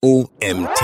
OMT.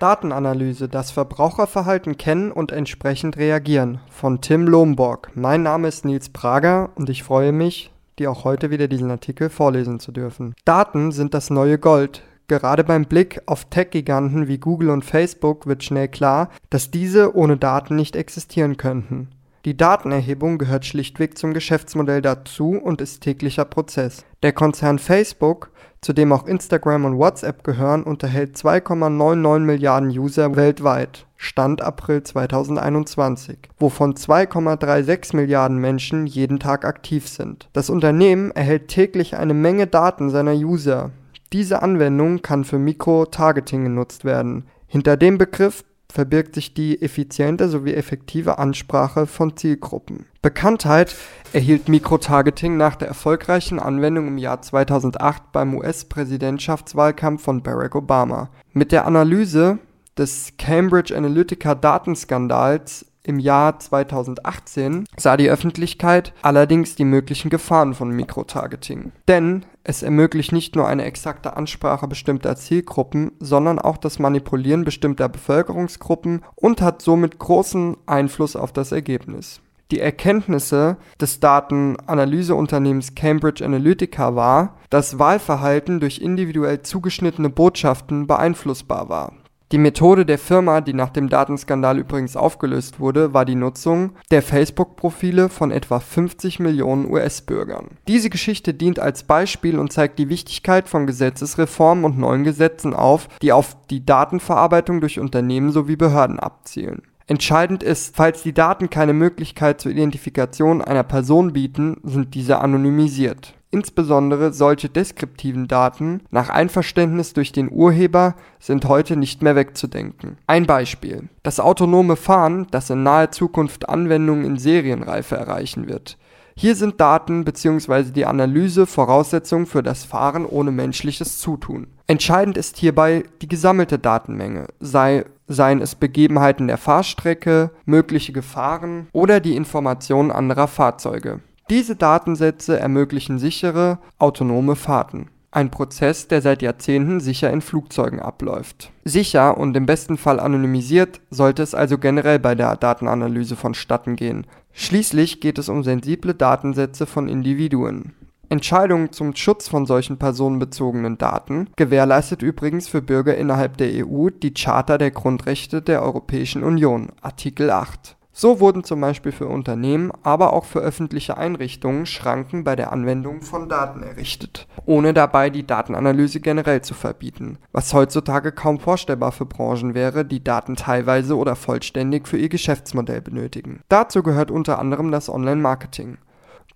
Datenanalyse, das Verbraucherverhalten kennen und entsprechend reagieren von Tim Lomborg. Mein Name ist Nils Prager und ich freue mich, dir auch heute wieder diesen Artikel vorlesen zu dürfen. Daten sind das neue Gold. Gerade beim Blick auf Tech-Giganten wie Google und Facebook wird schnell klar, dass diese ohne Daten nicht existieren könnten. Die Datenerhebung gehört schlichtweg zum Geschäftsmodell dazu und ist täglicher Prozess. Der Konzern Facebook, zu dem auch Instagram und WhatsApp gehören, unterhält 2,99 Milliarden User weltweit, Stand April 2021, wovon 2,36 Milliarden Menschen jeden Tag aktiv sind. Das Unternehmen erhält täglich eine Menge Daten seiner User. Diese Anwendung kann für Mikro-Targeting genutzt werden. Hinter dem Begriff verbirgt sich die effiziente sowie effektive Ansprache von Zielgruppen. Bekanntheit erhielt Mikrotargeting nach der erfolgreichen Anwendung im Jahr 2008 beim US-Präsidentschaftswahlkampf von Barack Obama. Mit der Analyse des Cambridge Analytica Datenskandals im Jahr 2018 sah die Öffentlichkeit allerdings die möglichen Gefahren von Mikrotargeting. Denn es ermöglicht nicht nur eine exakte Ansprache bestimmter Zielgruppen, sondern auch das Manipulieren bestimmter Bevölkerungsgruppen und hat somit großen Einfluss auf das Ergebnis. Die Erkenntnisse des Datenanalyseunternehmens Cambridge Analytica war, dass Wahlverhalten durch individuell zugeschnittene Botschaften beeinflussbar war. Die Methode der Firma, die nach dem Datenskandal übrigens aufgelöst wurde, war die Nutzung der Facebook-Profile von etwa 50 Millionen US-Bürgern. Diese Geschichte dient als Beispiel und zeigt die Wichtigkeit von Gesetzesreformen und neuen Gesetzen auf, die auf die Datenverarbeitung durch Unternehmen sowie Behörden abzielen. Entscheidend ist, falls die Daten keine Möglichkeit zur Identifikation einer Person bieten, sind diese anonymisiert. Insbesondere solche deskriptiven Daten nach Einverständnis durch den Urheber sind heute nicht mehr wegzudenken. Ein Beispiel: Das autonome Fahren, das in naher Zukunft Anwendungen in Serienreife erreichen wird. Hier sind Daten bzw. die Analyse Voraussetzung für das Fahren ohne menschliches Zutun. Entscheidend ist hierbei die gesammelte Datenmenge, sei seien es Begebenheiten der Fahrstrecke, mögliche Gefahren oder die Informationen anderer Fahrzeuge. Diese Datensätze ermöglichen sichere, autonome Fahrten. Ein Prozess, der seit Jahrzehnten sicher in Flugzeugen abläuft. Sicher und im besten Fall anonymisiert sollte es also generell bei der Datenanalyse vonstatten gehen. Schließlich geht es um sensible Datensätze von Individuen. Entscheidungen zum Schutz von solchen personenbezogenen Daten gewährleistet übrigens für Bürger innerhalb der EU die Charta der Grundrechte der Europäischen Union, Artikel 8. So wurden zum Beispiel für Unternehmen, aber auch für öffentliche Einrichtungen Schranken bei der Anwendung von Daten errichtet, ohne dabei die Datenanalyse generell zu verbieten, was heutzutage kaum vorstellbar für Branchen wäre, die Daten teilweise oder vollständig für ihr Geschäftsmodell benötigen. Dazu gehört unter anderem das Online-Marketing.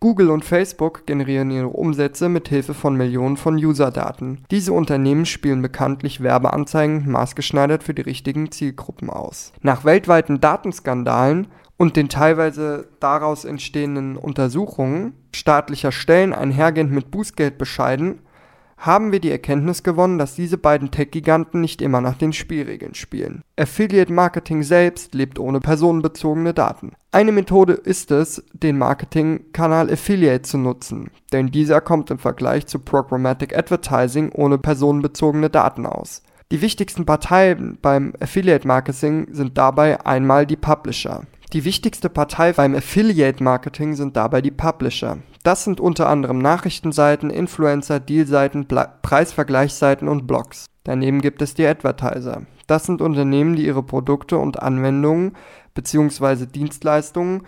Google und Facebook generieren ihre Umsätze mit Hilfe von Millionen von User-Daten. Diese Unternehmen spielen bekanntlich Werbeanzeigen maßgeschneidert für die richtigen Zielgruppen aus. Nach weltweiten Datenskandalen und den teilweise daraus entstehenden Untersuchungen staatlicher Stellen einhergehend mit Bußgeldbescheiden haben wir die Erkenntnis gewonnen, dass diese beiden Tech-Giganten nicht immer nach den Spielregeln spielen. Affiliate Marketing selbst lebt ohne personenbezogene Daten. Eine Methode ist es, den Marketingkanal Affiliate zu nutzen, denn dieser kommt im Vergleich zu Programmatic Advertising ohne personenbezogene Daten aus. Die wichtigsten Parteien beim Affiliate Marketing sind dabei einmal die Publisher. Die wichtigste Partei beim Affiliate Marketing sind dabei die Publisher. Das sind unter anderem Nachrichtenseiten, Influencer, Dealseiten, Preisvergleichsseiten und Blogs. Daneben gibt es die Advertiser. Das sind Unternehmen, die ihre Produkte und Anwendungen bzw. Dienstleistungen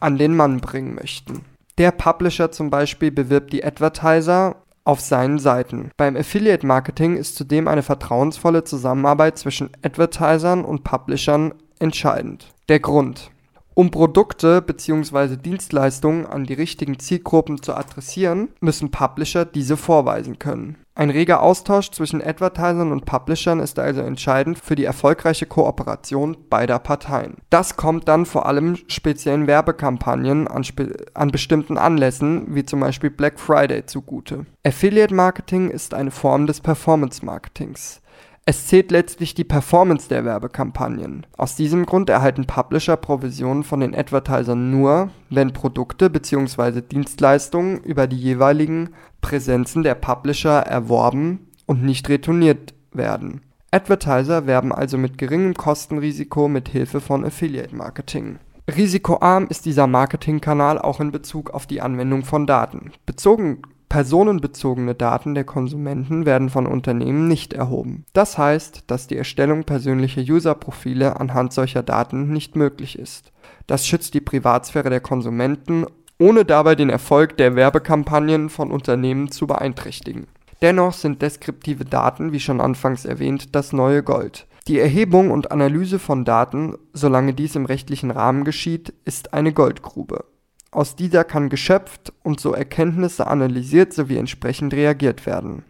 an den Mann bringen möchten. Der Publisher zum Beispiel bewirbt die Advertiser auf seinen Seiten. Beim Affiliate Marketing ist zudem eine vertrauensvolle Zusammenarbeit zwischen Advertisern und Publishern entscheidend. Der Grund. Um Produkte bzw. Dienstleistungen an die richtigen Zielgruppen zu adressieren, müssen Publisher diese vorweisen können. Ein reger Austausch zwischen Advertisern und Publishern ist also entscheidend für die erfolgreiche Kooperation beider Parteien. Das kommt dann vor allem speziellen Werbekampagnen an, spe an bestimmten Anlässen, wie zum Beispiel Black Friday, zugute. Affiliate Marketing ist eine Form des Performance Marketings. Es zählt letztlich die Performance der Werbekampagnen. Aus diesem Grund erhalten Publisher Provisionen von den Advertisern nur, wenn Produkte bzw. Dienstleistungen über die jeweiligen Präsenzen der Publisher erworben und nicht retourniert werden. Advertiser werben also mit geringem Kostenrisiko mit Hilfe von Affiliate Marketing. Risikoarm ist dieser Marketingkanal auch in Bezug auf die Anwendung von Daten. Bezogen Personenbezogene Daten der Konsumenten werden von Unternehmen nicht erhoben. Das heißt, dass die Erstellung persönlicher User-Profile anhand solcher Daten nicht möglich ist. Das schützt die Privatsphäre der Konsumenten, ohne dabei den Erfolg der Werbekampagnen von Unternehmen zu beeinträchtigen. Dennoch sind deskriptive Daten, wie schon anfangs erwähnt, das neue Gold. Die Erhebung und Analyse von Daten, solange dies im rechtlichen Rahmen geschieht, ist eine Goldgrube. Aus dieser kann geschöpft und so Erkenntnisse analysiert sowie entsprechend reagiert werden.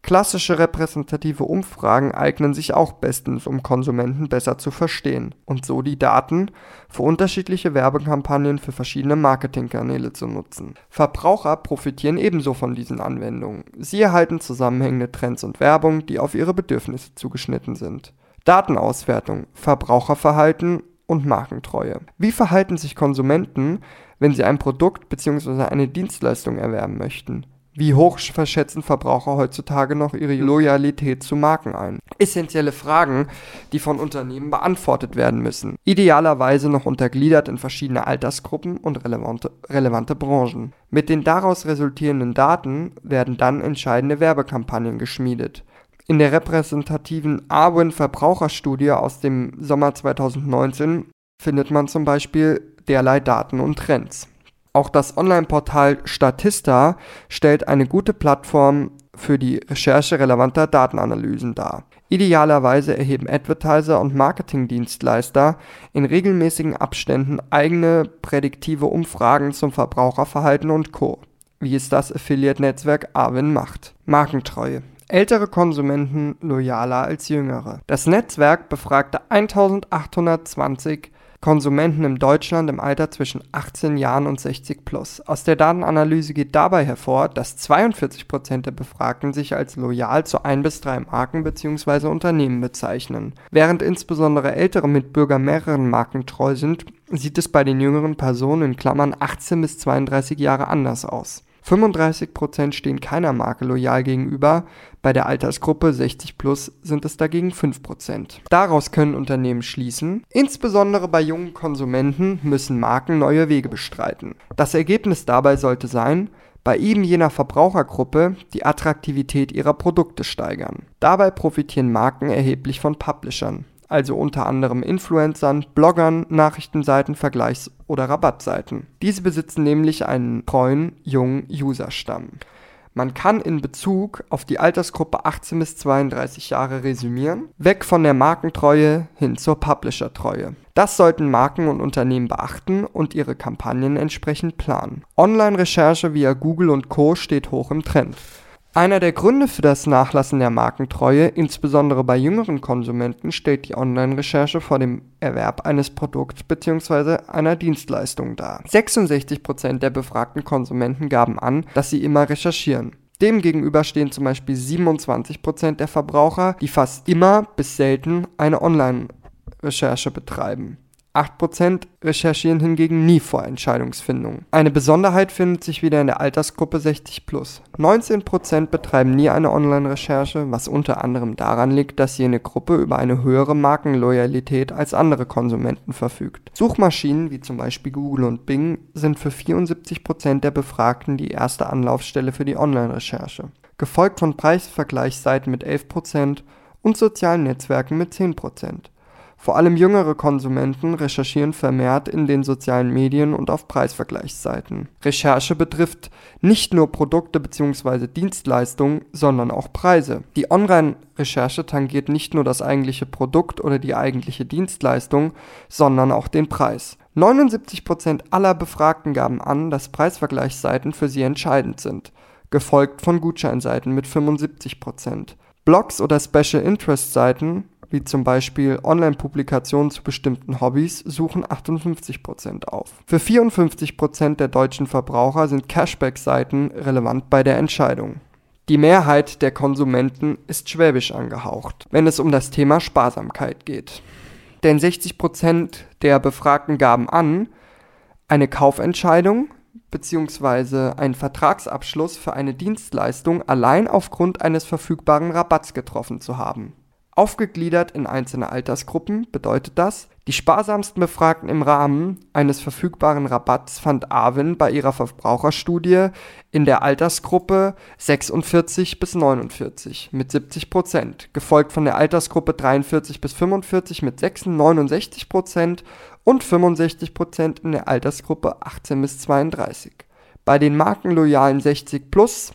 Klassische repräsentative Umfragen eignen sich auch bestens, um Konsumenten besser zu verstehen und so die Daten für unterschiedliche Werbekampagnen für verschiedene Marketingkanäle zu nutzen. Verbraucher profitieren ebenso von diesen Anwendungen. Sie erhalten zusammenhängende Trends und Werbung, die auf ihre Bedürfnisse zugeschnitten sind. Datenauswertung, Verbraucherverhalten und Markentreue. Wie verhalten sich Konsumenten, wenn sie ein Produkt bzw. eine Dienstleistung erwerben möchten. Wie hoch verschätzen Verbraucher heutzutage noch ihre Loyalität zu Marken ein? Essentielle Fragen, die von Unternehmen beantwortet werden müssen. Idealerweise noch untergliedert in verschiedene Altersgruppen und relevante, relevante Branchen. Mit den daraus resultierenden Daten werden dann entscheidende Werbekampagnen geschmiedet. In der repräsentativen Arwin Verbraucherstudie aus dem Sommer 2019 findet man zum Beispiel derlei Daten und Trends. Auch das Online-Portal Statista stellt eine gute Plattform für die Recherche relevanter Datenanalysen dar. Idealerweise erheben Advertiser und Marketingdienstleister in regelmäßigen Abständen eigene prädiktive Umfragen zum Verbraucherverhalten und Co., wie es das Affiliate-Netzwerk Arvin macht. Markentreue. Ältere Konsumenten loyaler als jüngere. Das Netzwerk befragte 1820 Konsumenten in Deutschland im Alter zwischen 18 Jahren und 60 plus. Aus der Datenanalyse geht dabei hervor, dass 42 Prozent der Befragten sich als loyal zu ein bis drei Marken bzw. Unternehmen bezeichnen. Während insbesondere ältere Mitbürger mehreren Marken treu sind, sieht es bei den jüngeren Personen in Klammern 18 bis 32 Jahre anders aus. 35% stehen keiner Marke loyal gegenüber, bei der Altersgruppe 60 plus sind es dagegen 5%. Daraus können Unternehmen schließen, insbesondere bei jungen Konsumenten müssen Marken neue Wege bestreiten. Das Ergebnis dabei sollte sein, bei eben jener Verbrauchergruppe die Attraktivität ihrer Produkte steigern. Dabei profitieren Marken erheblich von Publishern also unter anderem Influencern, Bloggern, Nachrichtenseiten, Vergleichs- oder Rabattseiten. Diese besitzen nämlich einen treuen, jungen Userstamm. Man kann in Bezug auf die Altersgruppe 18 bis 32 Jahre resümieren, weg von der Markentreue hin zur Publishertreue. Das sollten Marken und Unternehmen beachten und ihre Kampagnen entsprechend planen. Online-Recherche via Google und Co steht hoch im Trend. Einer der Gründe für das Nachlassen der Markentreue, insbesondere bei jüngeren Konsumenten, stellt die Online-Recherche vor dem Erwerb eines Produkts bzw. einer Dienstleistung dar. 66% der befragten Konsumenten gaben an, dass sie immer recherchieren. Demgegenüber stehen zum Beispiel 27% der Verbraucher, die fast immer bis selten eine Online-Recherche betreiben. 8% recherchieren hingegen nie vor Entscheidungsfindung. Eine Besonderheit findet sich wieder in der Altersgruppe 60 plus. 19% betreiben nie eine Online-Recherche, was unter anderem daran liegt, dass jene Gruppe über eine höhere Markenloyalität als andere Konsumenten verfügt. Suchmaschinen wie zum Beispiel Google und Bing sind für 74% der Befragten die erste Anlaufstelle für die Online-Recherche, gefolgt von Preisvergleichsseiten mit 11% und sozialen Netzwerken mit 10%. Vor allem jüngere Konsumenten recherchieren vermehrt in den sozialen Medien und auf Preisvergleichsseiten. Recherche betrifft nicht nur Produkte bzw. Dienstleistungen, sondern auch Preise. Die Online-Recherche tangiert nicht nur das eigentliche Produkt oder die eigentliche Dienstleistung, sondern auch den Preis. 79% aller Befragten gaben an, dass Preisvergleichsseiten für sie entscheidend sind, gefolgt von Gutscheinseiten mit 75%. Blogs oder Special Interest Seiten wie zum Beispiel Online-Publikationen zu bestimmten Hobbys, suchen 58% auf. Für 54% der deutschen Verbraucher sind Cashback-Seiten relevant bei der Entscheidung. Die Mehrheit der Konsumenten ist schwäbisch angehaucht, wenn es um das Thema Sparsamkeit geht. Denn 60% der Befragten gaben an, eine Kaufentscheidung bzw. einen Vertragsabschluss für eine Dienstleistung allein aufgrund eines verfügbaren Rabatts getroffen zu haben. Aufgegliedert in einzelne Altersgruppen bedeutet das, die sparsamsten Befragten im Rahmen eines verfügbaren Rabatts fand Arvin bei ihrer Verbraucherstudie in der Altersgruppe 46 bis 49 mit 70 Prozent, gefolgt von der Altersgruppe 43 bis 45 mit 69 Prozent und 65 Prozent in der Altersgruppe 18 bis 32. Bei den markenloyalen 60 plus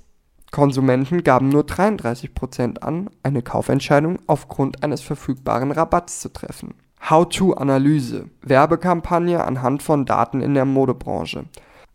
Konsumenten gaben nur 33 Prozent an, eine Kaufentscheidung aufgrund eines verfügbaren Rabatts zu treffen. How-to-Analyse Werbekampagne anhand von Daten in der Modebranche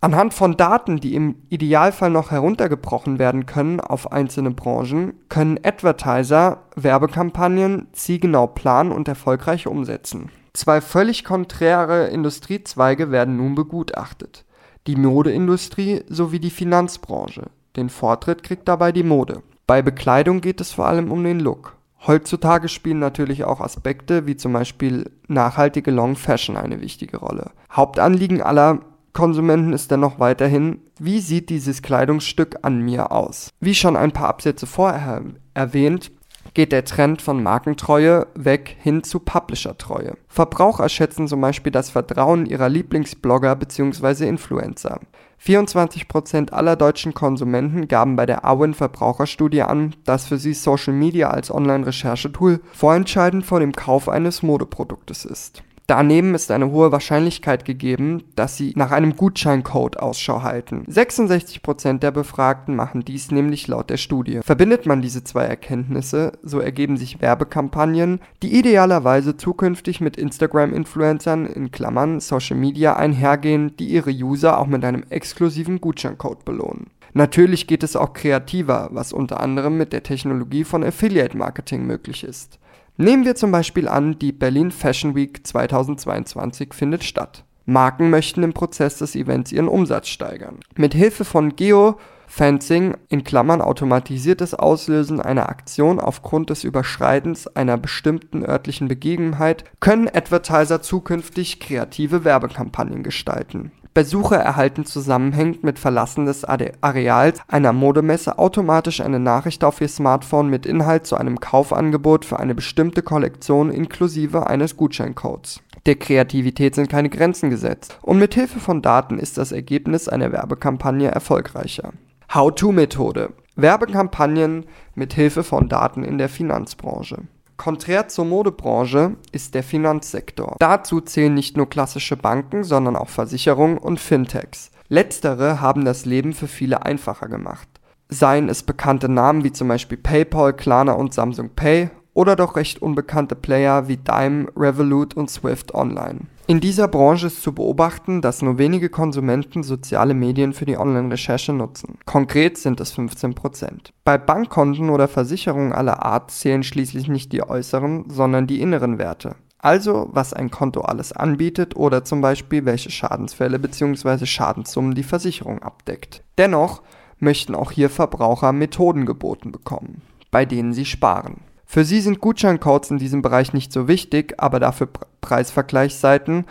Anhand von Daten, die im Idealfall noch heruntergebrochen werden können auf einzelne Branchen, können Advertiser Werbekampagnen zielgenau planen und erfolgreich umsetzen. Zwei völlig konträre Industriezweige werden nun begutachtet: die Modeindustrie sowie die Finanzbranche den Vortritt kriegt dabei die Mode. Bei Bekleidung geht es vor allem um den Look. Heutzutage spielen natürlich auch Aspekte wie zum Beispiel nachhaltige Long Fashion eine wichtige Rolle. Hauptanliegen aller Konsumenten ist dennoch weiterhin, wie sieht dieses Kleidungsstück an mir aus? Wie schon ein paar Absätze vorher erwähnt, geht der Trend von Markentreue weg hin zu Publisher-Treue. Verbraucher schätzen zum Beispiel das Vertrauen ihrer Lieblingsblogger bzw. Influencer. 24% aller deutschen Konsumenten gaben bei der Awin Verbraucherstudie an, dass für sie Social Media als Online-Recherchetool vorentscheidend vor dem Kauf eines Modeproduktes ist Daneben ist eine hohe Wahrscheinlichkeit gegeben, dass sie nach einem Gutscheincode Ausschau halten. 66% der Befragten machen dies nämlich laut der Studie. Verbindet man diese zwei Erkenntnisse, so ergeben sich Werbekampagnen, die idealerweise zukünftig mit Instagram-Influencern in Klammern Social Media einhergehen, die ihre User auch mit einem exklusiven Gutscheincode belohnen. Natürlich geht es auch kreativer, was unter anderem mit der Technologie von Affiliate Marketing möglich ist. Nehmen wir zum Beispiel an, die Berlin Fashion Week 2022 findet statt. Marken möchten im Prozess des Events ihren Umsatz steigern. Mit Hilfe von Geofencing in Klammern automatisiertes Auslösen einer Aktion aufgrund des Überschreitens einer bestimmten örtlichen Begebenheit können Advertiser zukünftig kreative Werbekampagnen gestalten Besucher erhalten zusammenhängend mit Verlassen des Areals einer Modemesse automatisch eine Nachricht auf ihr Smartphone mit Inhalt zu einem Kaufangebot für eine bestimmte Kollektion inklusive eines Gutscheincodes. Der Kreativität sind keine Grenzen gesetzt und mit Hilfe von Daten ist das Ergebnis einer Werbekampagne erfolgreicher. How-to-Methode Werbekampagnen mit Hilfe von Daten in der Finanzbranche Konträr zur Modebranche ist der Finanzsektor. Dazu zählen nicht nur klassische Banken, sondern auch Versicherungen und Fintechs. Letztere haben das Leben für viele einfacher gemacht. Seien es bekannte Namen wie zum Beispiel PayPal, Klarna und Samsung Pay oder doch recht unbekannte Player wie Dime, Revolut und Swift Online. In dieser Branche ist zu beobachten, dass nur wenige Konsumenten soziale Medien für die Online-Recherche nutzen. Konkret sind es 15%. Bei Bankkonten oder Versicherungen aller Art zählen schließlich nicht die äußeren, sondern die inneren Werte. Also, was ein Konto alles anbietet oder zum Beispiel welche Schadensfälle bzw. Schadenssummen die Versicherung abdeckt. Dennoch möchten auch hier Verbraucher Methoden geboten bekommen, bei denen sie sparen. Für sie sind Gutscheincodes in diesem Bereich nicht so wichtig, aber dafür Preisvergleichsseiten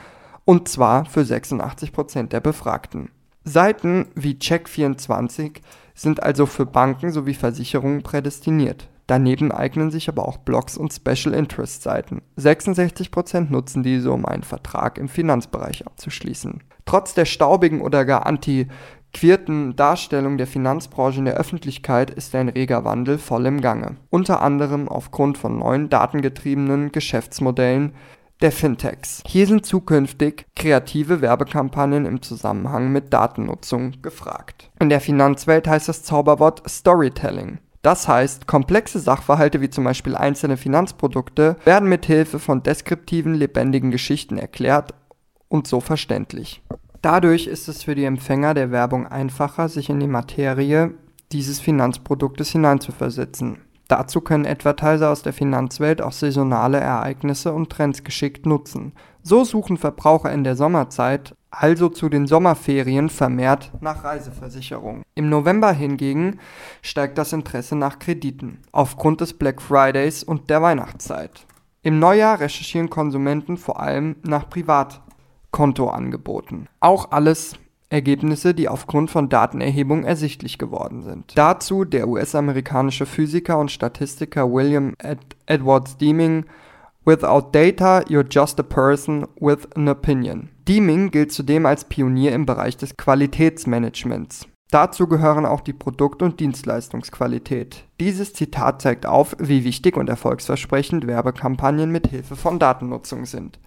und zwar für 86% der Befragten. Seiten wie Check24 sind also für Banken sowie Versicherungen prädestiniert. Daneben eignen sich aber auch Blogs und Special Interest Seiten. 66% nutzen diese, um einen Vertrag im Finanzbereich abzuschließen. Trotz der staubigen oder gar anti queerten Darstellung der Finanzbranche in der Öffentlichkeit ist ein reger Wandel voll im Gange, unter anderem aufgrund von neuen datengetriebenen Geschäftsmodellen der Fintechs. Hier sind zukünftig kreative Werbekampagnen im Zusammenhang mit Datennutzung gefragt. In der Finanzwelt heißt das Zauberwort Storytelling. Das heißt, komplexe Sachverhalte wie zum Beispiel einzelne Finanzprodukte werden mit Hilfe von deskriptiven, lebendigen Geschichten erklärt und so verständlich. Dadurch ist es für die Empfänger der Werbung einfacher, sich in die Materie dieses Finanzproduktes hineinzuversetzen. Dazu können Advertiser aus der Finanzwelt auch saisonale Ereignisse und Trends geschickt nutzen. So suchen Verbraucher in der Sommerzeit, also zu den Sommerferien, vermehrt nach Reiseversicherungen. Im November hingegen steigt das Interesse nach Krediten, aufgrund des Black Fridays und der Weihnachtszeit. Im Neujahr recherchieren Konsumenten vor allem nach Privat Kontoangeboten. Auch alles Ergebnisse, die aufgrund von Datenerhebung ersichtlich geworden sind. Dazu der US-amerikanische Physiker und Statistiker William Ed Edwards Deming Without data, you're just a person with an opinion. Deming gilt zudem als Pionier im Bereich des Qualitätsmanagements. Dazu gehören auch die Produkt- und Dienstleistungsqualität. Dieses Zitat zeigt auf, wie wichtig und erfolgsversprechend Werbekampagnen mit Hilfe von Datennutzung sind.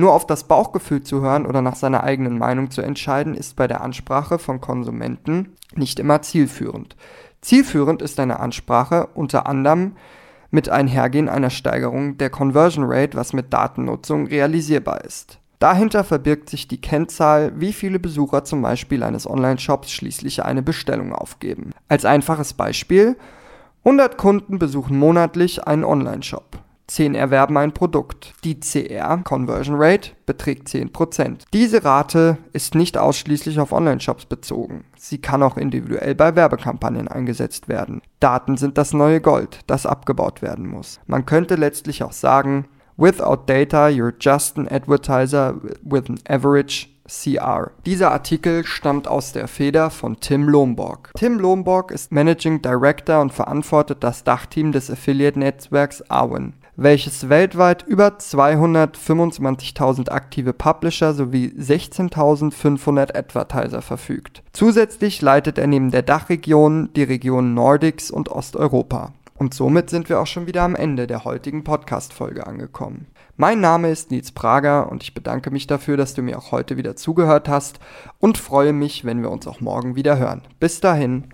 Nur auf das Bauchgefühl zu hören oder nach seiner eigenen Meinung zu entscheiden, ist bei der Ansprache von Konsumenten nicht immer zielführend. Zielführend ist eine Ansprache unter anderem mit Einhergehen einer Steigerung der Conversion Rate, was mit Datennutzung realisierbar ist. Dahinter verbirgt sich die Kennzahl, wie viele Besucher zum Beispiel eines Online-Shops schließlich eine Bestellung aufgeben. Als einfaches Beispiel, 100 Kunden besuchen monatlich einen Online-Shop. 10 erwerben ein Produkt. Die CR Conversion Rate beträgt 10%. Diese Rate ist nicht ausschließlich auf Online-Shops bezogen. Sie kann auch individuell bei Werbekampagnen eingesetzt werden. Daten sind das neue Gold, das abgebaut werden muss. Man könnte letztlich auch sagen, Without data, you're just an advertiser with an average CR. Dieser Artikel stammt aus der Feder von Tim Lomborg. Tim Lomborg ist Managing Director und verantwortet das Dachteam des Affiliate-Netzwerks Arwen, welches weltweit über 225.000 aktive Publisher sowie 16.500 Advertiser verfügt. Zusätzlich leitet er neben der Dachregion die Regionen Nordics und Osteuropa. Und somit sind wir auch schon wieder am Ende der heutigen Podcast-Folge angekommen. Mein Name ist Nils Prager und ich bedanke mich dafür, dass du mir auch heute wieder zugehört hast und freue mich, wenn wir uns auch morgen wieder hören. Bis dahin.